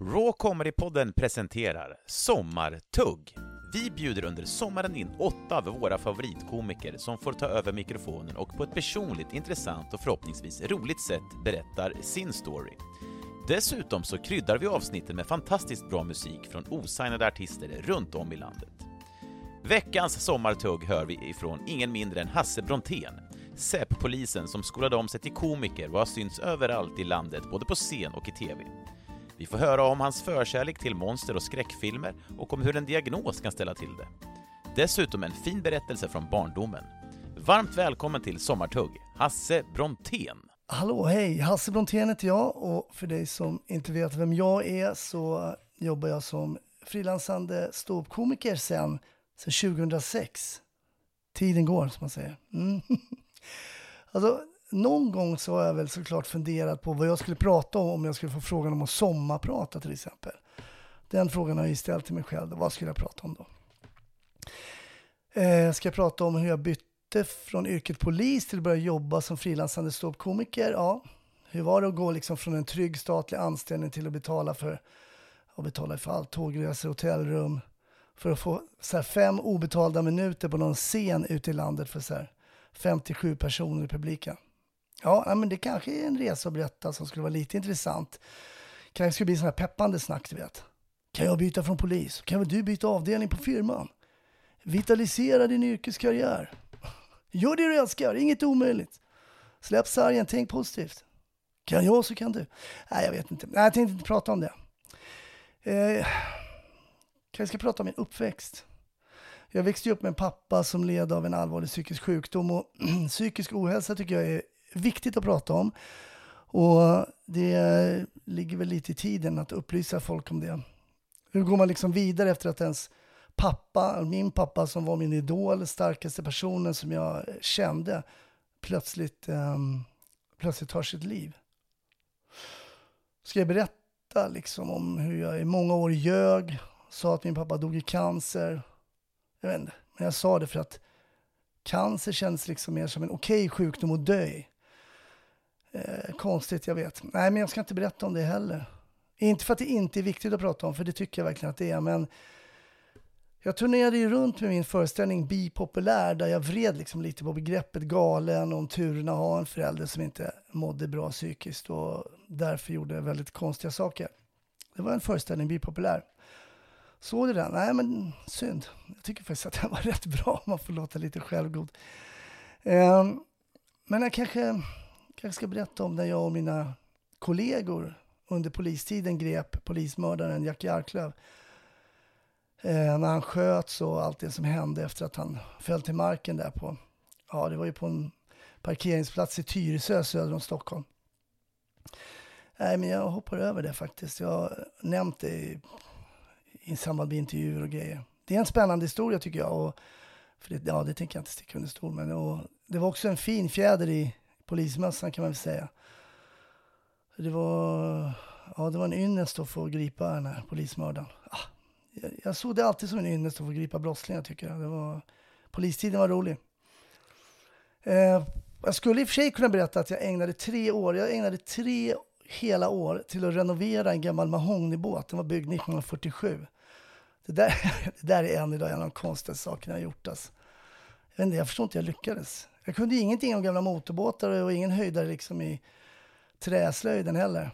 Raw Comedy-podden presenterar Sommartugg. Vi bjuder under sommaren in åtta av våra favoritkomiker som får ta över mikrofonen och på ett personligt, intressant och förhoppningsvis roligt sätt berättar sin story. Dessutom så kryddar vi avsnitten med fantastiskt bra musik från osignade artister runt om i landet. Veckans sommartugg hör vi ifrån ingen mindre än Hasse Brontén, SÄP-polisen som skolade om sig till komiker och har synts överallt i landet, både på scen och i TV. Vi får höra om hans förkärlek till monster och skräckfilmer och om hur en diagnos kan ställa till det. Dessutom en fin berättelse från barndomen. Varmt välkommen till Sommartugg, Hasse Brontén. Hallå, hej! Hasse Brontén heter jag och för dig som inte vet vem jag är så jobbar jag som frilansande ståuppkomiker sen, sen 2006. Tiden går, som man säger. Mm. Alltså, någon gång så har jag väl såklart funderat på vad jag skulle prata om om jag skulle få frågan om att sommarprata till exempel. Den frågan har jag ju ställt till mig själv. Vad skulle jag prata om då? Eh, ska jag prata om hur jag bytte från yrket polis till att börja jobba som frilansande ståuppkomiker? Ja. Hur var det att gå liksom från en trygg statlig anställning till att betala för, att betala för allt, tågresor, hotellrum, för att få så fem obetalda minuter på någon scen ute i landet för så 57 personer i publiken. Ja, men det kanske är en resa att berätta som skulle vara lite intressant. Kanske skulle bli sådana här peppande snack, du vet. Kan jag byta från polis? Kan väl du byta avdelning på firman? Vitalisera din yrkeskarriär. Gör det du älskar, inget omöjligt. Släpp sargen, tänk positivt. Kan jag så kan du. Nej, jag vet inte. Nej, jag tänkte inte prata om det. Eh, kanske ska prata om min uppväxt. Jag växte upp med en pappa som led av en allvarlig psykisk sjukdom och psykisk ohälsa tycker jag är viktigt att prata om. Och det ligger väl lite i tiden att upplysa folk om det. Hur går man liksom vidare efter att ens pappa, min pappa som var min idol, starkaste personen som jag kände, plötsligt, um, plötsligt tar sitt liv. Ska jag berätta liksom om hur jag i många år ljög, sa att min pappa dog i cancer. Jag vet inte, men jag sa det för att cancer känns liksom mer som en okej okay sjukdom att dö i. Eh, konstigt, jag vet. Nej, men jag ska inte berätta om det heller. Inte för att det inte är viktigt att prata om, för det tycker jag verkligen att det är, men jag turnerade ju runt med min föreställning Bi populär, där jag vred liksom lite på begreppet galen och om turen att ha en förälder som inte mådde bra psykiskt och därför gjorde väldigt konstiga saker. Det var en föreställning, Bi populär. Såg du den? Nej, men synd. Jag tycker faktiskt att den var rätt bra, om man får låta lite självgod. Um, men jag kanske kanske ska berätta om när jag och mina kollegor under polistiden grep polismördaren Jackie Arklöv. Eh, när han sköts och allt det som hände efter att han föll till marken där på, ja det var ju på en parkeringsplats i Tyresö söder om Stockholm. Nej, men jag hoppar över det faktiskt. Jag har nämnt det i, i samband med intervjuer och grejer. Det är en spännande historia tycker jag. Och, för det, ja, det tänker jag inte sticka under stol med. Och det var också en fin fjäder i, Polismässan, kan man väl säga. Det var, ja, det var en ynnest att få gripa den här polismördaren. Ah, jag, jag såg det alltid som en ynnest att få gripa brottslingar tycker jag. Det var, polistiden var rolig. Eh, jag skulle i och för sig kunna berätta att jag ägnade tre år, jag ägnade tre hela år till att renovera en gammal mahognybåt. Den var byggd 1947. Det där, det där är än idag en av de konstigaste sakerna jag gjort. Alltså. Jag, vet inte, jag förstår inte hur jag lyckades. Jag kunde ingenting om gamla motorbåtar och ingen höjdare liksom i träslöjden heller.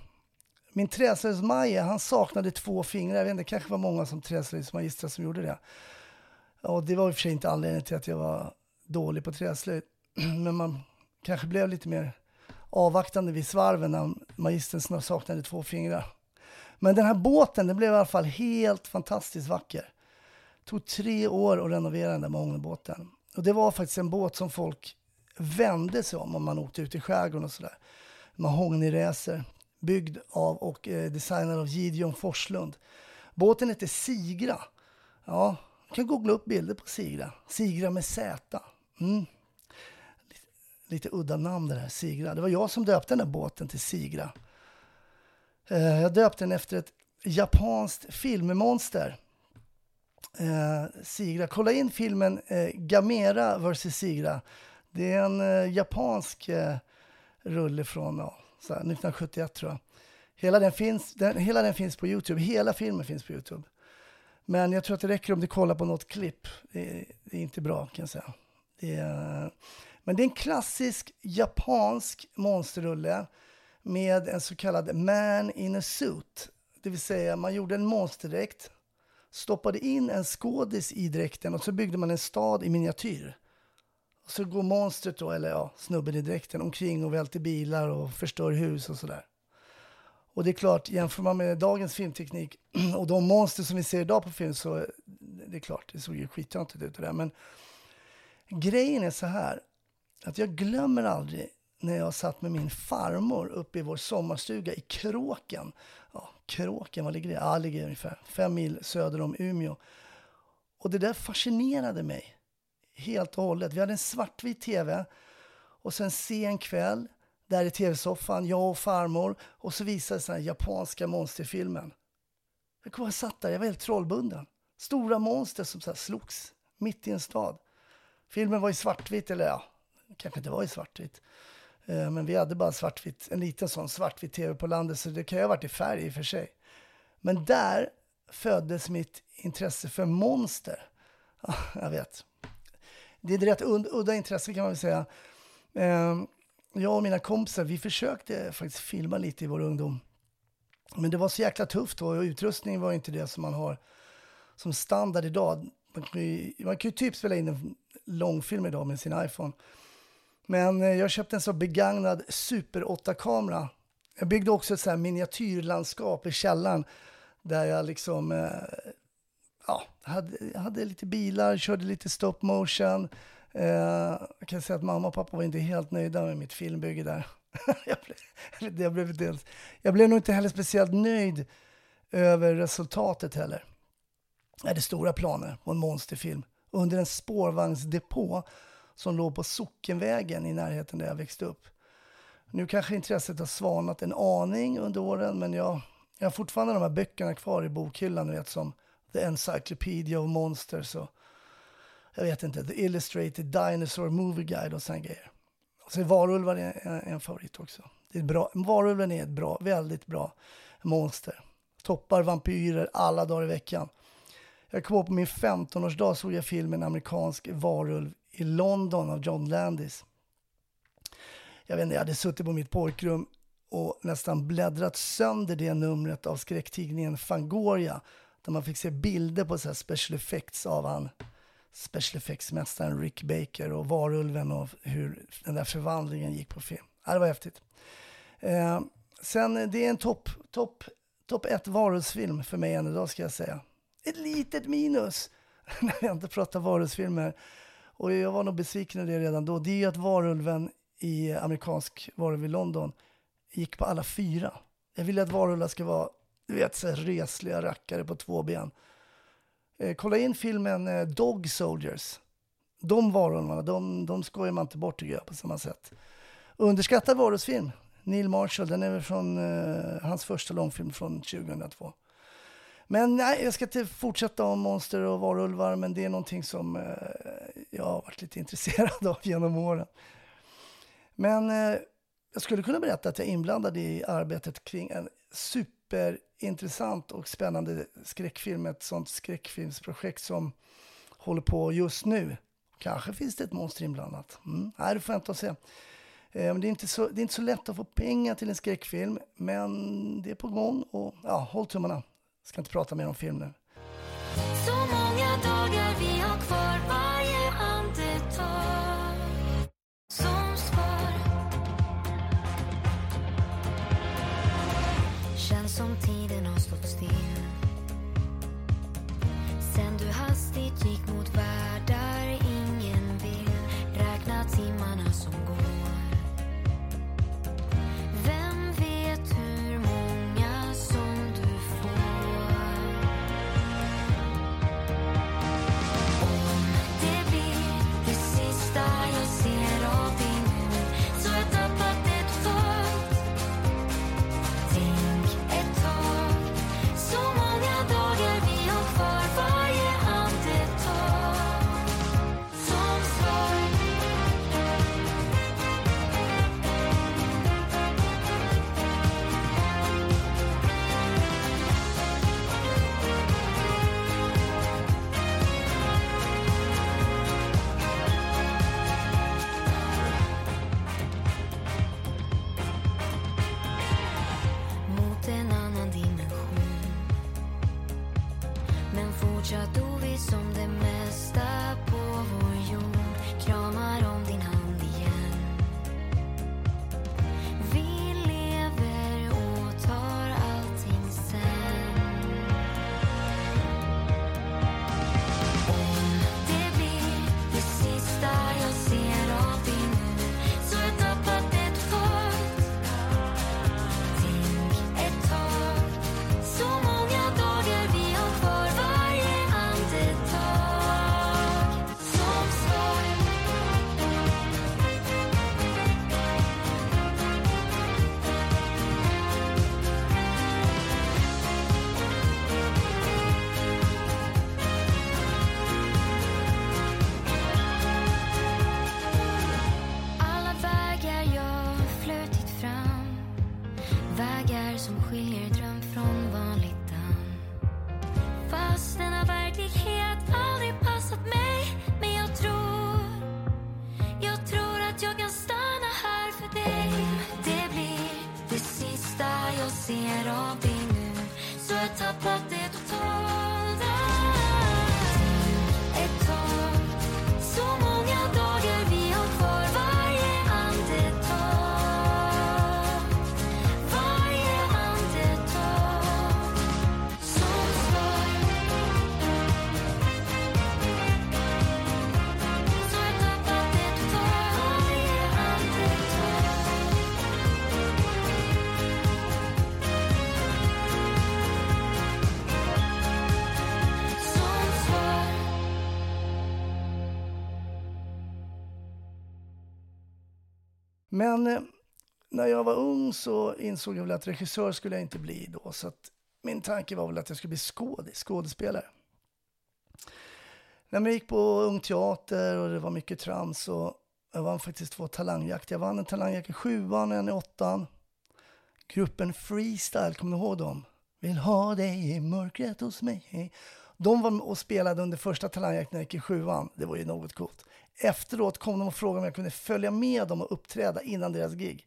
Min träslöjdsmaja, han saknade två fingrar. Jag vet inte, det kanske var många som träslöjdsmagistrar som gjorde det. Och det var i och för sig inte anledningen till att jag var dålig på träslöjd. Men man kanske blev lite mer avvaktande vid svarven när magistern saknade två fingrar. Men den här båten, den blev i alla fall helt fantastiskt vacker. Det tog tre år att renovera den där mahognybåten. Och det var faktiskt en båt som folk vände sig om om man åkte ut i skärgården och sådär. Mahognyräser. byggd av och eh, designad av Gideon Forslund. Båten heter Sigra. Ja, du kan googla upp bilder på Sigra. Sigra med Z. Mm. Lite, lite udda namn det här, Sigra. Det var jag som döpte den där båten till Sigra. Eh, jag döpte den efter ett japanskt filmmonster. Eh, Sigra. Kolla in filmen eh, Gamera vs Sigra. Det är en eh, japansk eh, rulle från ja, 1971 tror jag. Hela den, finns, den, hela den finns på Youtube. Hela filmen finns på Youtube. Men jag tror att det räcker om du kollar på något klipp. Det är, det är inte bra kan jag säga. Det är, men det är en klassisk japansk monsterrulle med en så kallad man in a suit. Det vill säga man gjorde en monsterdräkt, stoppade in en skådis i dräkten och så byggde man en stad i miniatyr. Så går monstret då, eller ja, snubben i dräkten omkring och välter bilar och förstör hus och sådär. Och det är klart, jämför man med dagens filmteknik och de monster som vi ser idag på film så det är klart, det såg ju skittöntigt ut det där. Men grejen är så här, att jag glömmer aldrig när jag satt med min farmor uppe i vår sommarstuga i Kråken. Ja, Kråken, var ligger det? Ja, det ligger ungefär fem mil söder om Umeå. Och det där fascinerade mig helt och hållet. Vi hade en svartvit tv och sen sen kväll, där i tv-soffan, jag och farmor och så visades den japanska monsterfilmen. Jag kommer jag satt där, jag var helt trollbunden. Stora monster som så här slogs mitt i en stad. Filmen var i svartvitt, eller ja, kanske inte var i svartvitt. Eh, men vi hade bara svartvitt, en liten sån svartvit tv på landet, så det kan ju ha varit i färg i och för sig. Men där föddes mitt intresse för monster. Ja, jag vet. Det är ett rätt udda intresse kan man väl säga. Ehm, jag och mina kompisar, vi försökte faktiskt filma lite i vår ungdom. Men det var så jäkla tufft och utrustningen var inte det som man har som standard idag. Man kan ju, man kan ju typ spela in en långfilm idag med sin iPhone. Men eh, jag köpte en så begagnad Super 8-kamera. Jag byggde också ett så här miniatyrlandskap i källaren där jag liksom eh, ja, hade, hade lite bilar, körde lite stop motion. Eh, jag kan säga att mamma och pappa var inte helt nöjda med mitt filmbygge där. jag, blev, jag, blev dels, jag blev nog inte heller speciellt nöjd över resultatet heller. Jag hade stora planer på en monsterfilm under en spårvagnsdepå som låg på Sockenvägen i närheten där jag växte upp. Nu kanske intresset har svanat en aning under åren, men jag, jag har fortfarande de här böckerna kvar i bokhyllan, vet, som The Encyclopedia of Monsters och jag vet inte, The Illustrated Dinosaur Movie Guide och sådana grejer. Och så är varulvar en, en favorit också. Det är bra, varulven är ett bra, väldigt bra monster. Toppar vampyrer alla dagar i veckan. Jag kommer på min 15-årsdag såg jag filmen Amerikansk varulv i London av John Landis. Jag vet inte, jag hade suttit på mitt pojkrum och nästan bläddrat sönder det numret av skräcktidningen Fangoria där man fick se bilder på så här special effects av han special effects-mästaren Rick Baker och varulven och hur den där förvandlingen gick på film. Ja, det var häftigt. Eh, sen, eh, det är en topp top, top ett varulvsfilm för mig än idag ska jag säga. Ett litet minus när jag inte pratar varulvsfilmer och jag var nog besviken över det redan då, det är ju att varulven i amerikansk varulv i London gick på alla fyra. Jag vill att varulvar ska vara, du vet, så resliga rackare på två ben. Eh, kolla in filmen eh, Dog Soldiers. De varulvarna, de, de skojar man inte bort tycker jag på samma sätt. Underskattad varulvsfilm. Neil Marshall, den är väl från eh, hans första långfilm från 2002. Men nej, jag ska inte fortsätta om monster och varulvar, men det är någonting som eh, jag har varit lite intresserad av genom åren. Men eh, jag skulle kunna berätta att jag är inblandad i arbetet kring en superintressant och spännande skräckfilm, ett sånt skräckfilmsprojekt som håller på just nu. Kanske finns det ett monster inblandat. Mm. Nej, det får jag inte se. Eh, det, är inte så, det är inte så lätt att få pengar till en skräckfilm, men det är på gång och ja, håll tummarna. Jag Ska inte prata mer om film nu. Så många dagar vi har kvar Men eh, när jag var ung så insåg jag väl att regissör skulle jag inte bli då. Så att min tanke var väl att jag skulle bli skådis, skådespelare. När jag gick på Ung Teater och det var mycket trams och jag vann faktiskt två talangjakt. Jag vann en talangjakt i sjuan och en i åttan. Gruppen Freestyle, kommer ni ihåg dem? Vill ha dig i mörkret hos mig. De var med och spelade under första talangjakten när jag gick i sjuan. Det var ju något coolt. Efteråt kom de och frågade om jag kunde följa med dem och uppträda innan deras gig.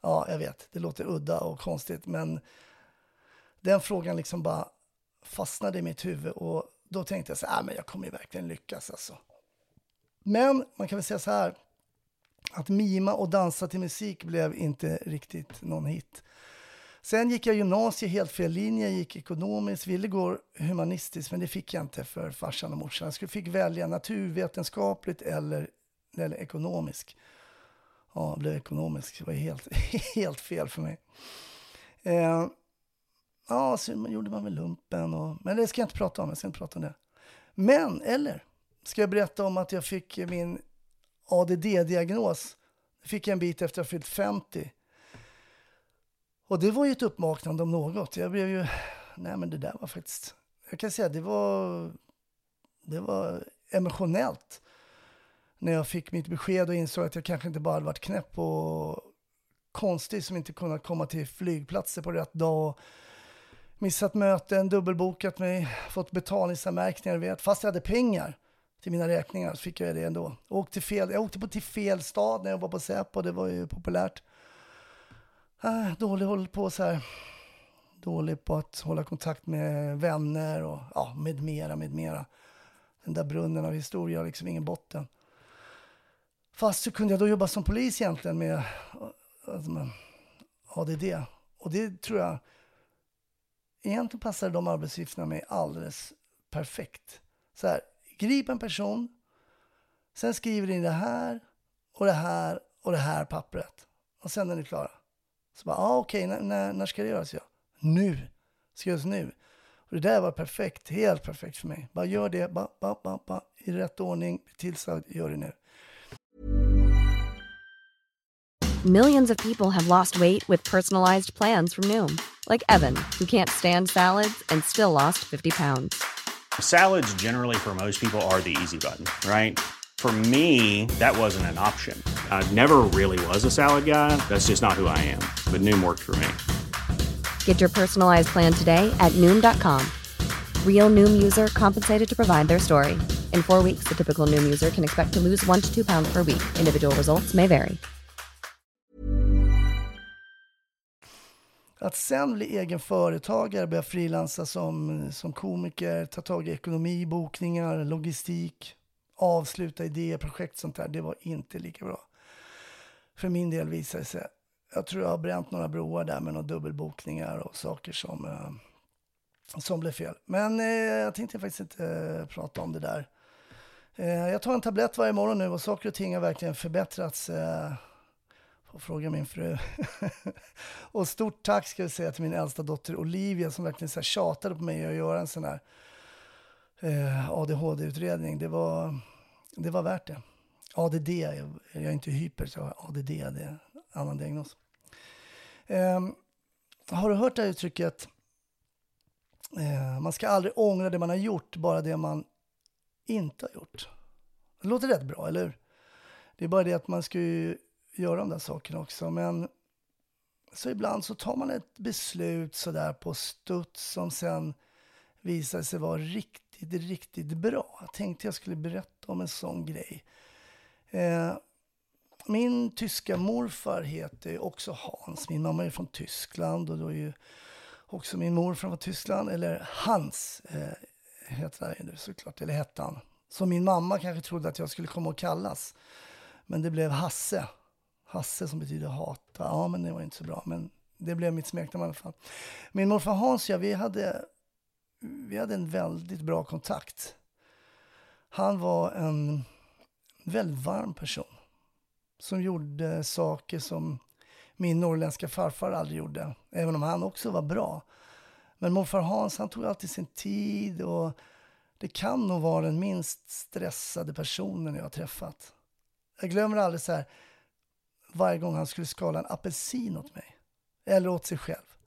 Ja, jag vet, det låter udda och konstigt, men den frågan liksom bara fastnade i mitt huvud och då tänkte jag så här, "Ah, men jag kommer ju verkligen lyckas alltså. Men man kan väl säga så här, att mima och dansa till musik blev inte riktigt någon hit. Sen gick jag gymnasiet, helt fel linje, jag gick ekonomiskt, ville gå humanistiskt, men det fick jag inte för farsan och morsan. Jag fick välja naturvetenskapligt eller, eller ekonomisk. Ja, jag blev ekonomisk, det var helt, helt fel för mig. Eh, ja, så gjorde man väl lumpen, och, men det ska jag inte prata om, jag ska inte prata om det. Men, eller, ska jag berätta om att jag fick min ADD-diagnos. Det fick jag en bit efter att jag fyllt 50. Och det var ju ett uppvaknande om något. Jag blev ju, nej men det där var faktiskt, jag kan säga det var, det var emotionellt. När jag fick mitt besked och insåg att jag kanske inte bara hade varit knäpp och konstig som inte kunnat komma till flygplatser på rätt dag. Missat möten, dubbelbokat mig, fått betalningsanmärkningar, vet. Fast jag hade pengar till mina räkningar så fick jag det ändå. Jag åkte, fel, jag åkte på till fel stad när jag var på Säpo, det var ju populärt äh, dålig på så här. Dålig på att hålla kontakt med vänner och ja, med mera, med mera. Den där brunnen av historia har liksom ingen botten. Fast så kunde jag då jobba som polis egentligen med alltså, med ADD. Och det tror jag egentligen passade de arbetsuppgifterna mig alldeles perfekt. Så här, grip en person, sen skriver ni det här och det här och det här pappret. Och sen är ni klara. Så bara, ah, okej, när, när, när ska det göras? Ja? Nu. Ska göras nu. Och det där var perfekt, helt perfekt för mig. Bara gör det, ba, ba, ba, ba, i rätt ordning, tillsagd, gör det nu. Millions of people have lost weight with personalized plans from Noom, like Evan, who can't stand salads and still lost 50 pounds. Salads, generally, for most people, are the easy button, right? For me, that wasn't an option. I never really was a salad guy. That's just not who I am. But Noom worked for me. Get your personalized plan today at Noom.com. Real Noom user compensated to provide their story. In four weeks, the typical Noom user can expect to lose one to two pounds per week. Individual results may vary. Att sen bli egen företagare, börja frilansa som, som komiker, ta tag i ekonomi, bokningar, logistik, avsluta idéer, projekt sånt där, det var inte lika bra. För min del visade det sig. Jag tror jag har bränt några broar där med några dubbelbokningar och saker som, eh, som blev fel. Men eh, jag tänkte faktiskt inte eh, prata om det där. Eh, jag tar en tablett varje morgon nu och saker och ting har verkligen förbättrats. Eh, Får fråga min fru. och stort tack ska jag säga till min äldsta dotter Olivia som verkligen så här tjatade på mig att göra en sån här eh, ADHD-utredning. Det var, det var värt det. ADD, jag, jag är inte hyper, så ADD, det är en annan diagnos. Eh, har du hört det här uttrycket? Eh, man ska aldrig ångra det man har gjort, bara det man inte har gjort. Det låter rätt bra, eller hur? Det är bara det att man ska ju göra de där sakerna också. Men så ibland så tar man ett beslut sådär på studs som sen visar sig vara riktigt, riktigt bra. Jag tänkte jag skulle berätta om en sån grej. Eh, min tyska morfar heter också Hans. Min mamma är från Tyskland och då är ju också min morfar från Tyskland. Eller Hans eh, heter han ju såklart, eller hette han. Som min mamma kanske trodde att jag skulle komma att kallas. Men det blev Hasse. Hasse som betyder hata. Ja, men det var inte så bra. Men det blev mitt smeknamn i alla fall. Min morfar Hans, ja, vi hade, vi hade en väldigt bra kontakt. Han var en väldigt varm person. Som gjorde saker som min norrländska farfar aldrig gjorde. Även om han också var bra. Men morfar Hans, han tog alltid sin tid och det kan nog vara den minst stressade personen jag har träffat. Jag glömmer aldrig så här, varje gång han skulle skala en apelsin åt mig. Eller åt sig själv.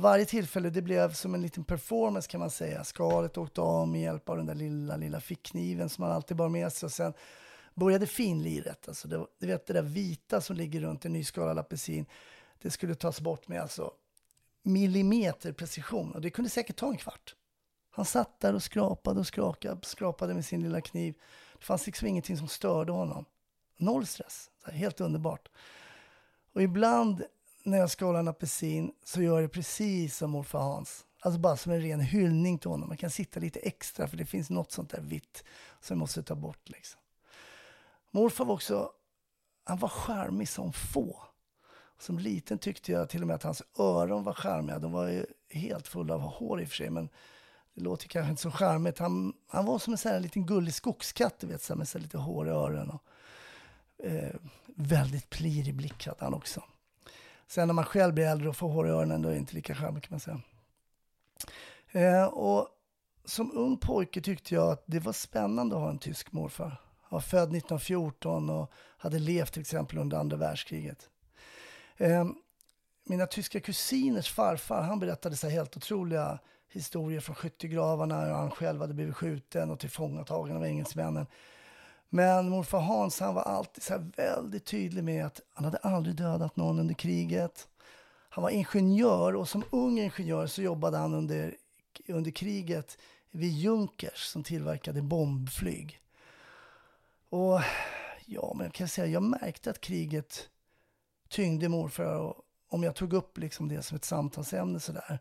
Varje tillfälle det blev som en liten performance kan man säga. Skalet åkte av med hjälp av den där lilla, lilla fickkniven som man alltid bar med sig. Och sen började finliret. Alltså det, du vet det där vita som ligger runt en nyskalad apelsin. Det skulle tas bort med alltså millimeter precision. Och det kunde säkert ta en kvart. Han satt där och skrapade och skrakade, skrapade med sin lilla kniv. Det fanns liksom ingenting som störde honom. Noll stress. helt underbart. Och ibland när jag skalar en apelsin så gör jag det precis som morfar Hans. Alltså bara som en ren hyllning till honom. Man kan sitta lite extra för det finns något sånt där vitt som jag måste ta bort. Liksom. Morfar var också, han var charmig som få. Som liten tyckte jag till och med att hans öron var charmiga. De var ju helt fulla av hår i och för sig, men det låter kanske inte så charmigt. Han, han var som en sån här liten gullig skogskatt, du vet, så med så lite hår i öronen. Och, eh, väldigt plirig blick hade han också. Sen när man själv blir äldre och får hår i öronen, då är det inte lika charmigt kan man säga. Eh, och som ung pojke tyckte jag att det var spännande att ha en tysk morfar. Han var född 1914 och hade levt till exempel under andra världskriget. Eh, mina tyska kusiners farfar, han berättade så helt otroliga historier från skyttegravarna hur han själv hade blivit skjuten och tillfångatagen av engelsmännen. Men morfar Hans han var alltid så väldigt tydlig med att han hade aldrig dödat någon under kriget. Han var ingenjör och som ung ingenjör så jobbade han under, under kriget vid Junkers som tillverkade bombflyg. Och ja, men jag kan säga, jag märkte att kriget tyngde morfar och om jag tog upp liksom det som ett samtalsämne sådär.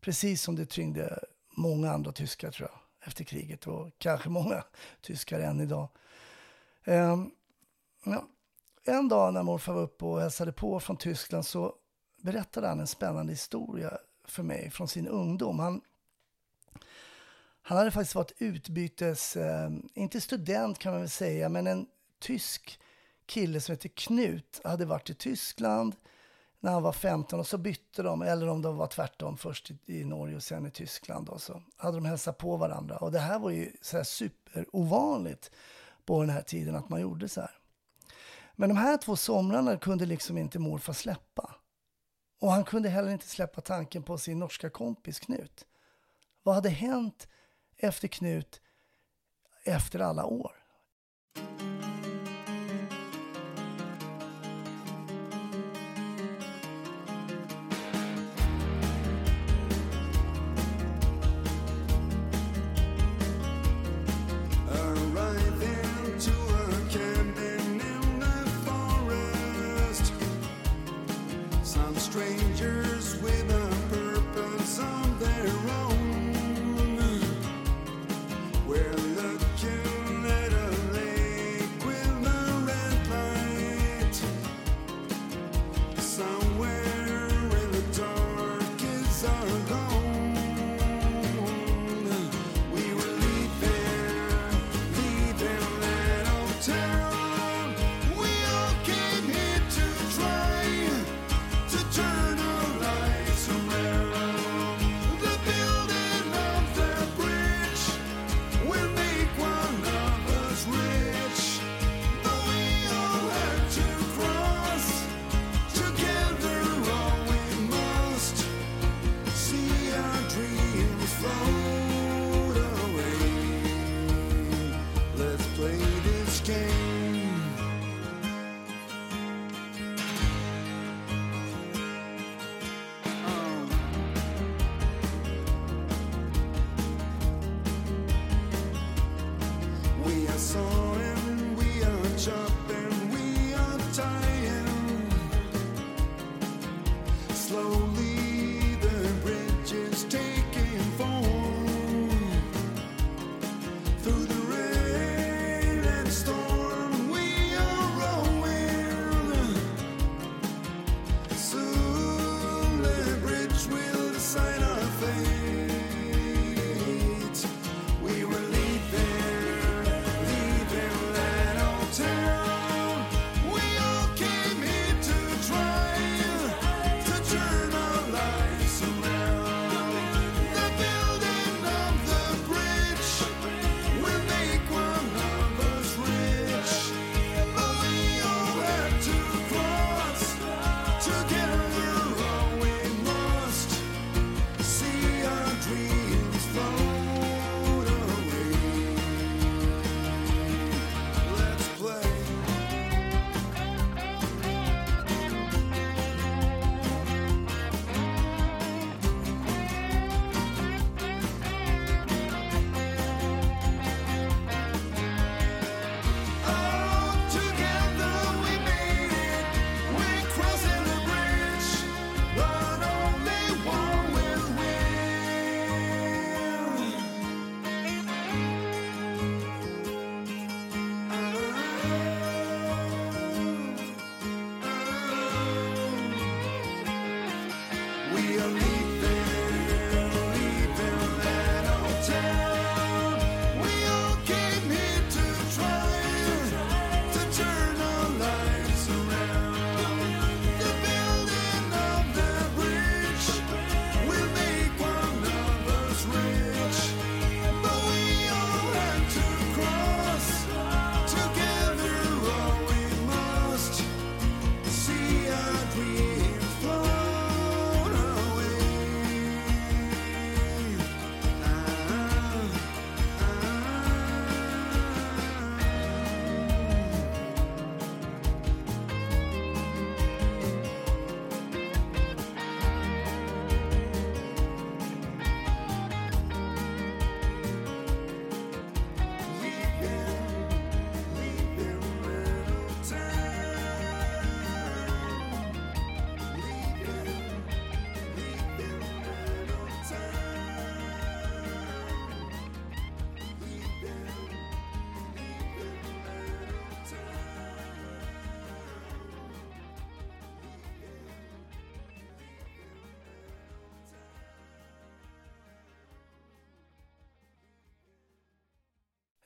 Precis som det tyngde många andra tyskar tror jag efter kriget och kanske många tyskar än idag. Ehm, ja. En dag när morfar var uppe och hälsade på från Tyskland så berättade han en spännande historia för mig från sin ungdom. Han, han hade faktiskt varit utbytes, ehm, inte student kan man väl säga, men en tysk kille som heter Knut hade varit i Tyskland när han var 15 och så bytte de, eller om de var tvärtom, först i, i Norge och sen i Tyskland. Och så hade de hälsat på varandra. Och det här var ju så här superovanligt på den här tiden att man gjorde så här. Men de här två somrarna kunde liksom inte morfar släppa. Och han kunde heller inte släppa tanken på sin norska kompis Knut. Vad hade hänt efter Knut efter alla år?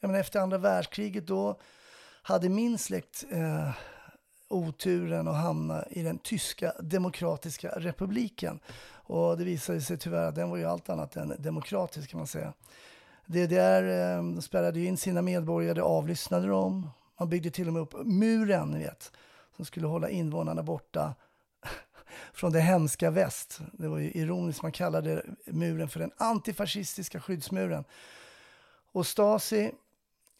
Jag menar, efter andra världskriget då hade min släkt eh, oturen att hamna i den tyska demokratiska republiken. Och det visade sig tyvärr att den var ju allt annat än demokratisk kan man säga. DDR eh, spärrade in sina medborgare, avlyssnade dem. Man byggde till och med upp muren, ni vet, som skulle hålla invånarna borta från det hemska väst. Det var ju ironiskt, man kallade muren för den antifascistiska skyddsmuren. Och Stasi,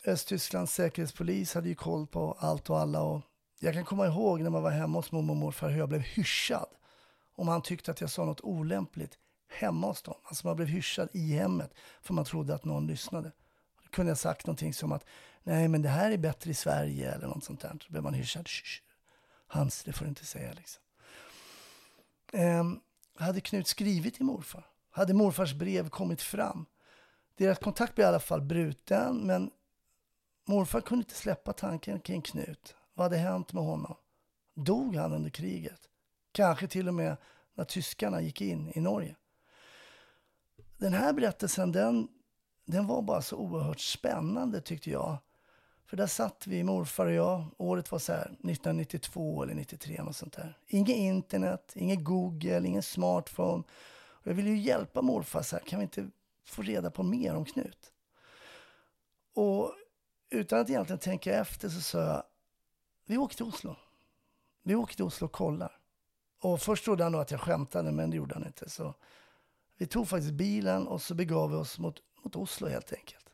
Östtysklands säkerhetspolis, hade ju koll på allt och alla. Och jag kan komma ihåg när man var hemma hos mormor och morfar hur jag blev hyschad. Om han tyckte att jag sa något olämpligt hemma hos dem. Alltså man blev hyschad i hemmet för man trodde att någon lyssnade. Då kunde jag sagt någonting som att nej men det här är bättre i Sverige eller något sånt där. Då blev man hyschad. Hans, det får du inte säga liksom. Ehm, hade Knut skrivit till morfar? Hade morfars brev kommit fram? Deras kontakt blev i alla fall bruten, men morfar kunde inte släppa tanken kring Knut. Vad hade hänt med honom? Dog han under kriget? Kanske till och med när tyskarna gick in i Norge. Den här berättelsen, den, den var bara så oerhört spännande tyckte jag. För där satt vi, morfar och jag. Året var så här 1992 eller 93, något sånt där. Inget internet, inget Google, ingen smartphone. Och jag ville ju hjälpa morfar så här, kan vi inte få reda på mer om Knut? Och utan att egentligen tänka efter så sa jag, vi åker till Oslo. Vi åker till Oslo och kollar. Och först trodde han nog att jag skämtade, men det gjorde han inte. Så vi tog faktiskt bilen och så begav vi oss mot, mot Oslo helt enkelt.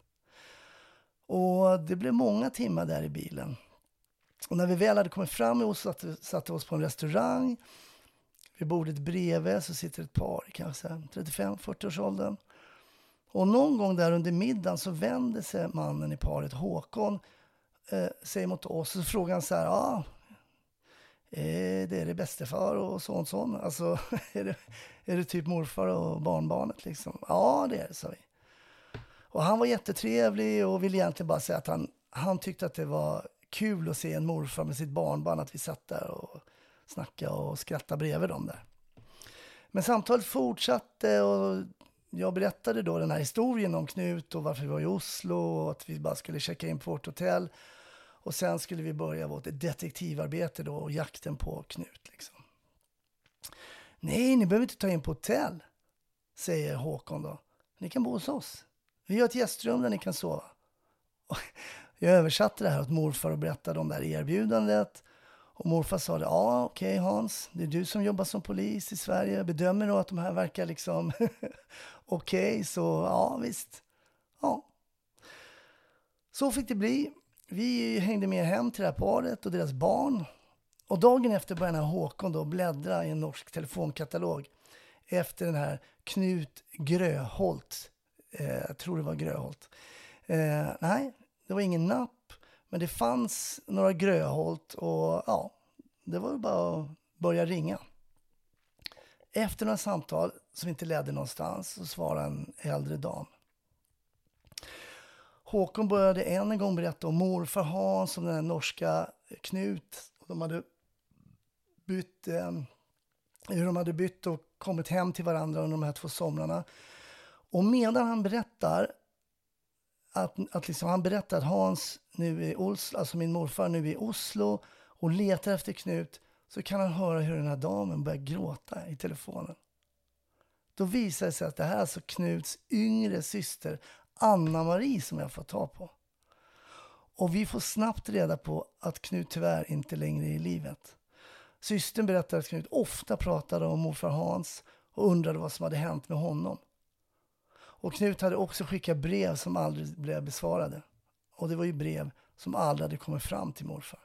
Och det blev många timmar där i bilen. Och när vi väl hade kommit fram i Oslo satte, satte vi oss på en restaurang. Vid bordet bredvid så sitter ett par i kanske 35-40 års åldern. Och någon gång där under middagen så vänder sig mannen i paret, Håkon, eh, sig mot oss och så frågar han så här, ja, ah, det är det bästa far och så och så. Alltså, är det, är det typ morfar och barnbarnet liksom? Ja, det är det, sa vi. Och han var jättetrevlig och ville egentligen bara säga att han, han tyckte att det var kul att se en morfar med sitt barnbarn, att vi satt där och snackade och skrattade bredvid dem där. Men samtalet fortsatte och jag berättade då den här historien om Knut och varför vi var i Oslo och att vi bara skulle checka in på vårt hotell. Och sen skulle vi börja vårt detektivarbete då och jakten på Knut. Liksom. Nej, ni behöver inte ta in på hotell, säger Håkon då. Ni kan bo hos oss. Vi har ett gästrum där ni kan sova. Och jag översatte det här åt morfar och berättade om det här erbjudandet. Och morfar sa det, ja okej okay, Hans, det är du som jobbar som polis i Sverige. Bedömer du att de här verkar liksom okej, okay, så ja visst. Ja. Så fick det bli. Vi hängde med hem till det här paret och deras barn. Och dagen efter började Håkon då bläddra i en norsk telefonkatalog efter den här Knut Gröholt. Eh, jag tror det var Gröholt. Eh, nej, det var ingen napp, men det fanns några Gröholt och ja, det var bara att börja ringa. Efter några samtal som inte ledde någonstans så svarade en äldre dam. Håkon började än en gång berätta om morfar Hans, och den här norska Knut. De hade bytt, eh, hur de hade bytt och kommit hem till varandra under de här två somrarna. Och medan han berättar att, att liksom, han berättar att Hans nu i Oslo, alltså min morfar nu är i Oslo och letar efter Knut så kan han höra hur den här damen börjar gråta i telefonen. Då visar det sig att det här är alltså Knuts yngre syster Anna-Marie som jag får ta på. Och vi får snabbt reda på att Knut tyvärr inte längre är i livet. Systern berättar att Knut ofta pratade om morfar Hans och undrade vad som hade hänt med honom. Och Knut hade också skickat brev som aldrig blev besvarade. Och det var ju brev som aldrig hade kommit fram till morfar.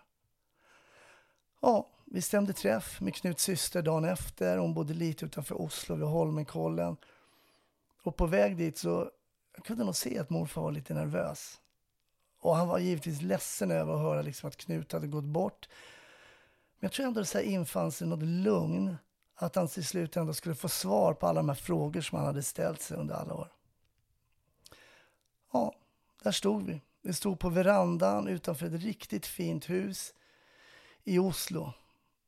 Ja, vi stämde träff med Knuts syster dagen efter. Hon bodde lite utanför Oslo vid Holmenkollen. Och på väg dit så jag kunde nog se att morfar var lite nervös. Och han var givetvis ledsen över att höra liksom att Knut hade gått bort. Men jag tror ändå att det infann sig något lugn. Att han till slut ändå skulle få svar på alla de här frågor som han hade ställt sig under alla år. Ja, där stod vi. Vi stod på verandan utanför ett riktigt fint hus i Oslo.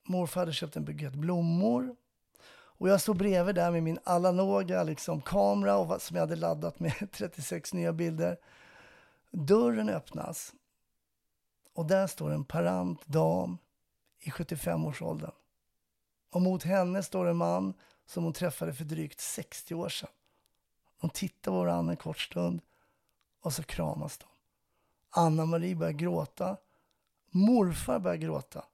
Morfar hade köpt en bukett blommor. Och jag stod bredvid där med min alanoga, liksom, kamera och, som jag hade laddat med 36 nya bilder. Dörren öppnas och där står en parant dam i 75-årsåldern. Och mot henne står en man som hon träffade för drygt 60 år sedan. De tittar på varandra en kort stund och så kramas de. Anna-Marie börjar gråta. Morfar börjar gråta.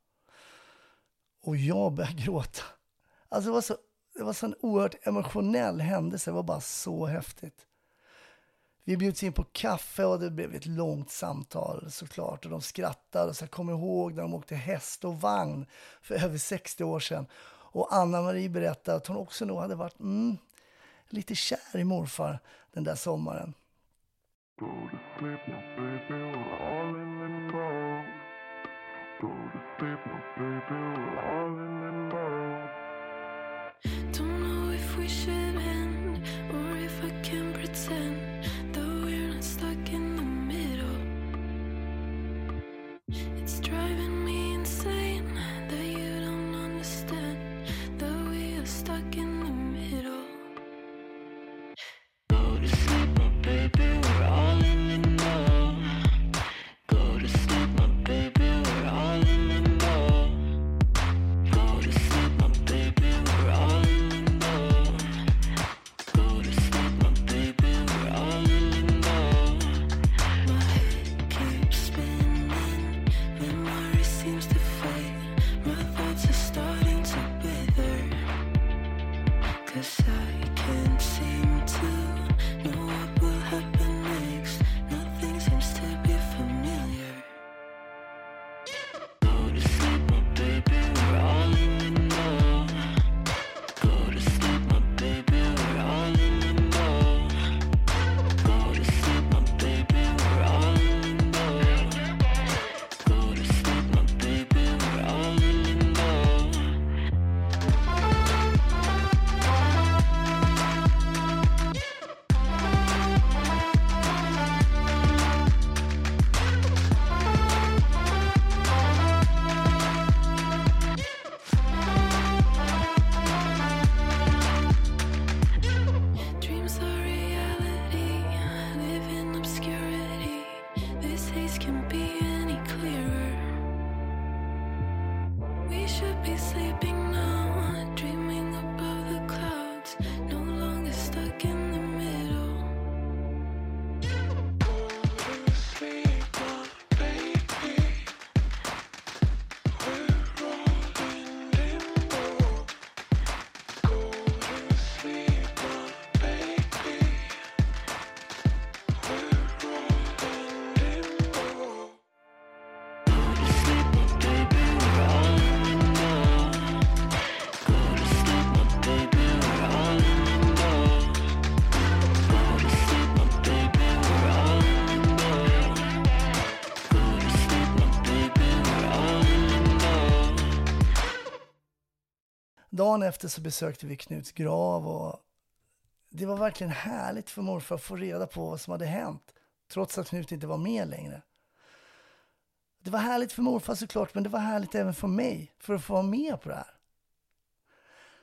Och jag börjar gråta. Alltså det var så det var så en oerhört emotionell händelse. Det var bara så häftigt. Vi bjuds in på kaffe och det blev ett långt samtal såklart. Och de skrattade och så jag kommer ihåg när de åkte häst och vagn för över 60 år sedan. Och Anna-Marie berättade att hon också nog hade varit mm, lite kär i morfar den där sommaren. Go to sleep, my baby, we're all in limbo. Go to sleep, my baby, we're all in limbo. Don't know if we should end or if I can pretend Därefter efter så besökte vi Knuts grav och det var verkligen härligt för morfar att få reda på vad som hade hänt, trots att Knut inte var med längre. Det var härligt för morfar såklart, men det var härligt även för mig, för att få vara med på det här.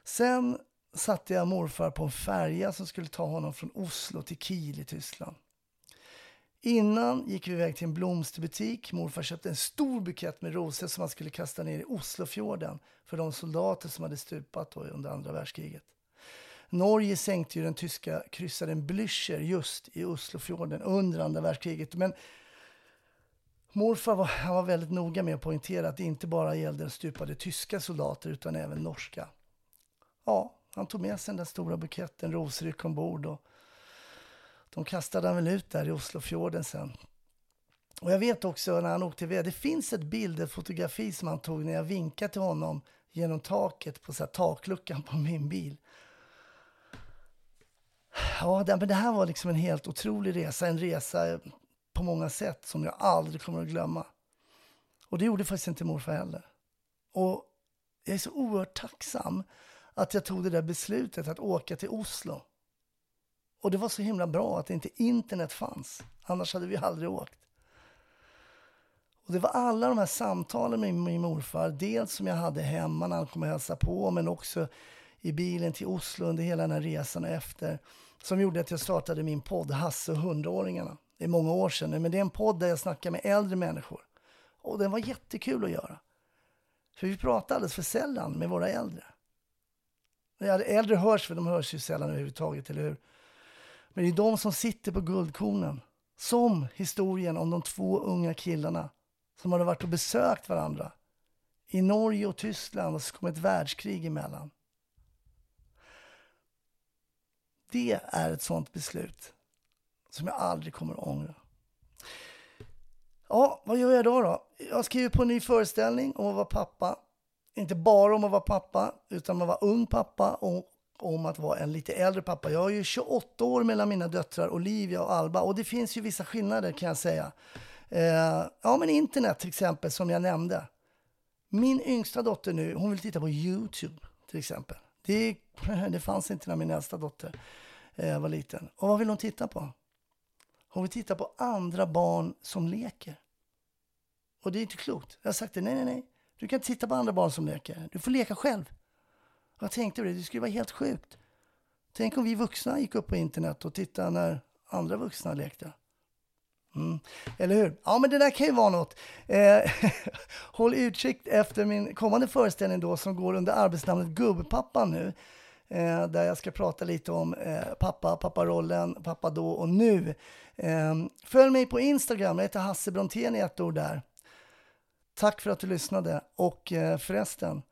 Sen satte jag morfar på en färja som skulle ta honom från Oslo till Kiel i Tyskland. Innan gick vi iväg till en blomsterbutik. Morfar köpte en stor bukett med rosor som han skulle kasta ner i Oslofjorden för de soldater som hade stupat då under andra världskriget. Norge sänkte ju den tyska kryssaren Blücher just i Oslofjorden under andra världskriget. Men morfar var, han var väldigt noga med att poängtera att det inte bara gällde stupade tyska soldater utan även norska. Ja, han tog med sig den där stora buketten rosor gick ombord och de kastade han väl ut där i Oslofjorden sen. Och jag vet också när han åkte iväg, det finns ett bild, ett fotografi som han tog när jag vinkade till honom genom taket på så här, takluckan på min bil. Ja, det, men det här var liksom en helt otrolig resa, en resa på många sätt som jag aldrig kommer att glömma. Och det gjorde faktiskt inte morfar heller. Och jag är så oerhört tacksam att jag tog det där beslutet att åka till Oslo. Och det var så himla bra att inte internet fanns. Annars hade vi aldrig åkt. Och det var alla de här samtalen med min morfar, dels som jag hade hemma när han kom och hälsade på, men också i bilen till Oslo under hela den här resan och efter, som gjorde att jag startade min podd Hasse och hundraåringarna. Det är många år sedan nu, men det är en podd där jag snackar med äldre människor. Och den var jättekul att göra. För vi pratade alldeles för sällan med våra äldre. Äldre hörs, för de hörs ju sällan överhuvudtaget, eller hur? Men det är de som sitter på guldkornen. Som historien om de två unga killarna som hade varit och besökt varandra i Norge och Tyskland och så kom ett världskrig emellan. Det är ett sånt beslut som jag aldrig kommer att ångra. Ja, vad gör jag idag, då? Jag skriver på en ny föreställning om att vara pappa. Inte bara om att vara pappa, utan om att vara ung pappa och om att vara en lite äldre pappa. Jag har ju 28 år mellan mina döttrar Olivia och Alba och det finns ju vissa skillnader kan jag säga. Eh, ja, men internet till exempel som jag nämnde. Min yngsta dotter nu, hon vill titta på Youtube till exempel. Det, det fanns inte när min äldsta dotter eh, var liten. Och vad vill hon titta på? Hon vill titta på andra barn som leker. Och det är inte klokt. Jag har sagt det, nej, nej, nej. Du kan inte titta på andra barn som leker. Du får leka själv. Jag tänkte det, det skulle vara helt sjukt. Tänk om vi vuxna gick upp på internet och tittade när andra vuxna lekte. Mm. Eller hur? Ja, men det där kan ju vara något. Eh, håll utkik efter min kommande föreställning då som går under arbetsnamnet Gubbpappan nu. Eh, där jag ska prata lite om eh, pappa, papparollen, pappa då och nu. Eh, följ mig på Instagram, jag heter Hasse Brontén i ett ord där. Tack för att du lyssnade och eh, förresten,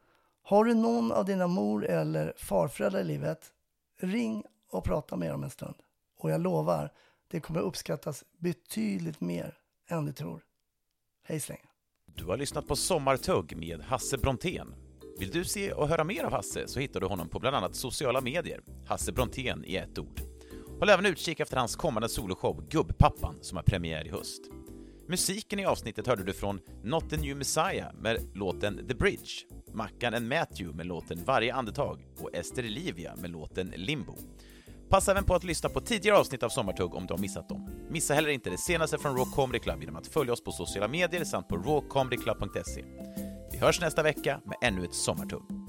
har du någon av dina mor eller farföräldrar i livet, ring och prata med dem en stund. Och jag lovar, det kommer uppskattas betydligt mer än du tror. Hej så länge. Du har lyssnat på Sommartugg med Hasse Brontén. Vill du se och höra mer av Hasse så hittar du honom på bland annat sociala medier, Hasse Brontén i ett ord. Håll även utkik efter hans kommande soloshow Gubbpappan som har premiär i höst. Musiken i avsnittet hörde du från Not the New Messiah med låten The Bridge, Mackan and Matthew med låten Varje andetag och Ester Livia med låten Limbo. Passa även på att lyssna på tidigare avsnitt av Sommartugg om du har missat dem. Missa heller inte det senaste från Raw Comedy Club genom att följa oss på sociala medier samt på rawcomedyclub.se. Vi hörs nästa vecka med ännu ett Sommartugg.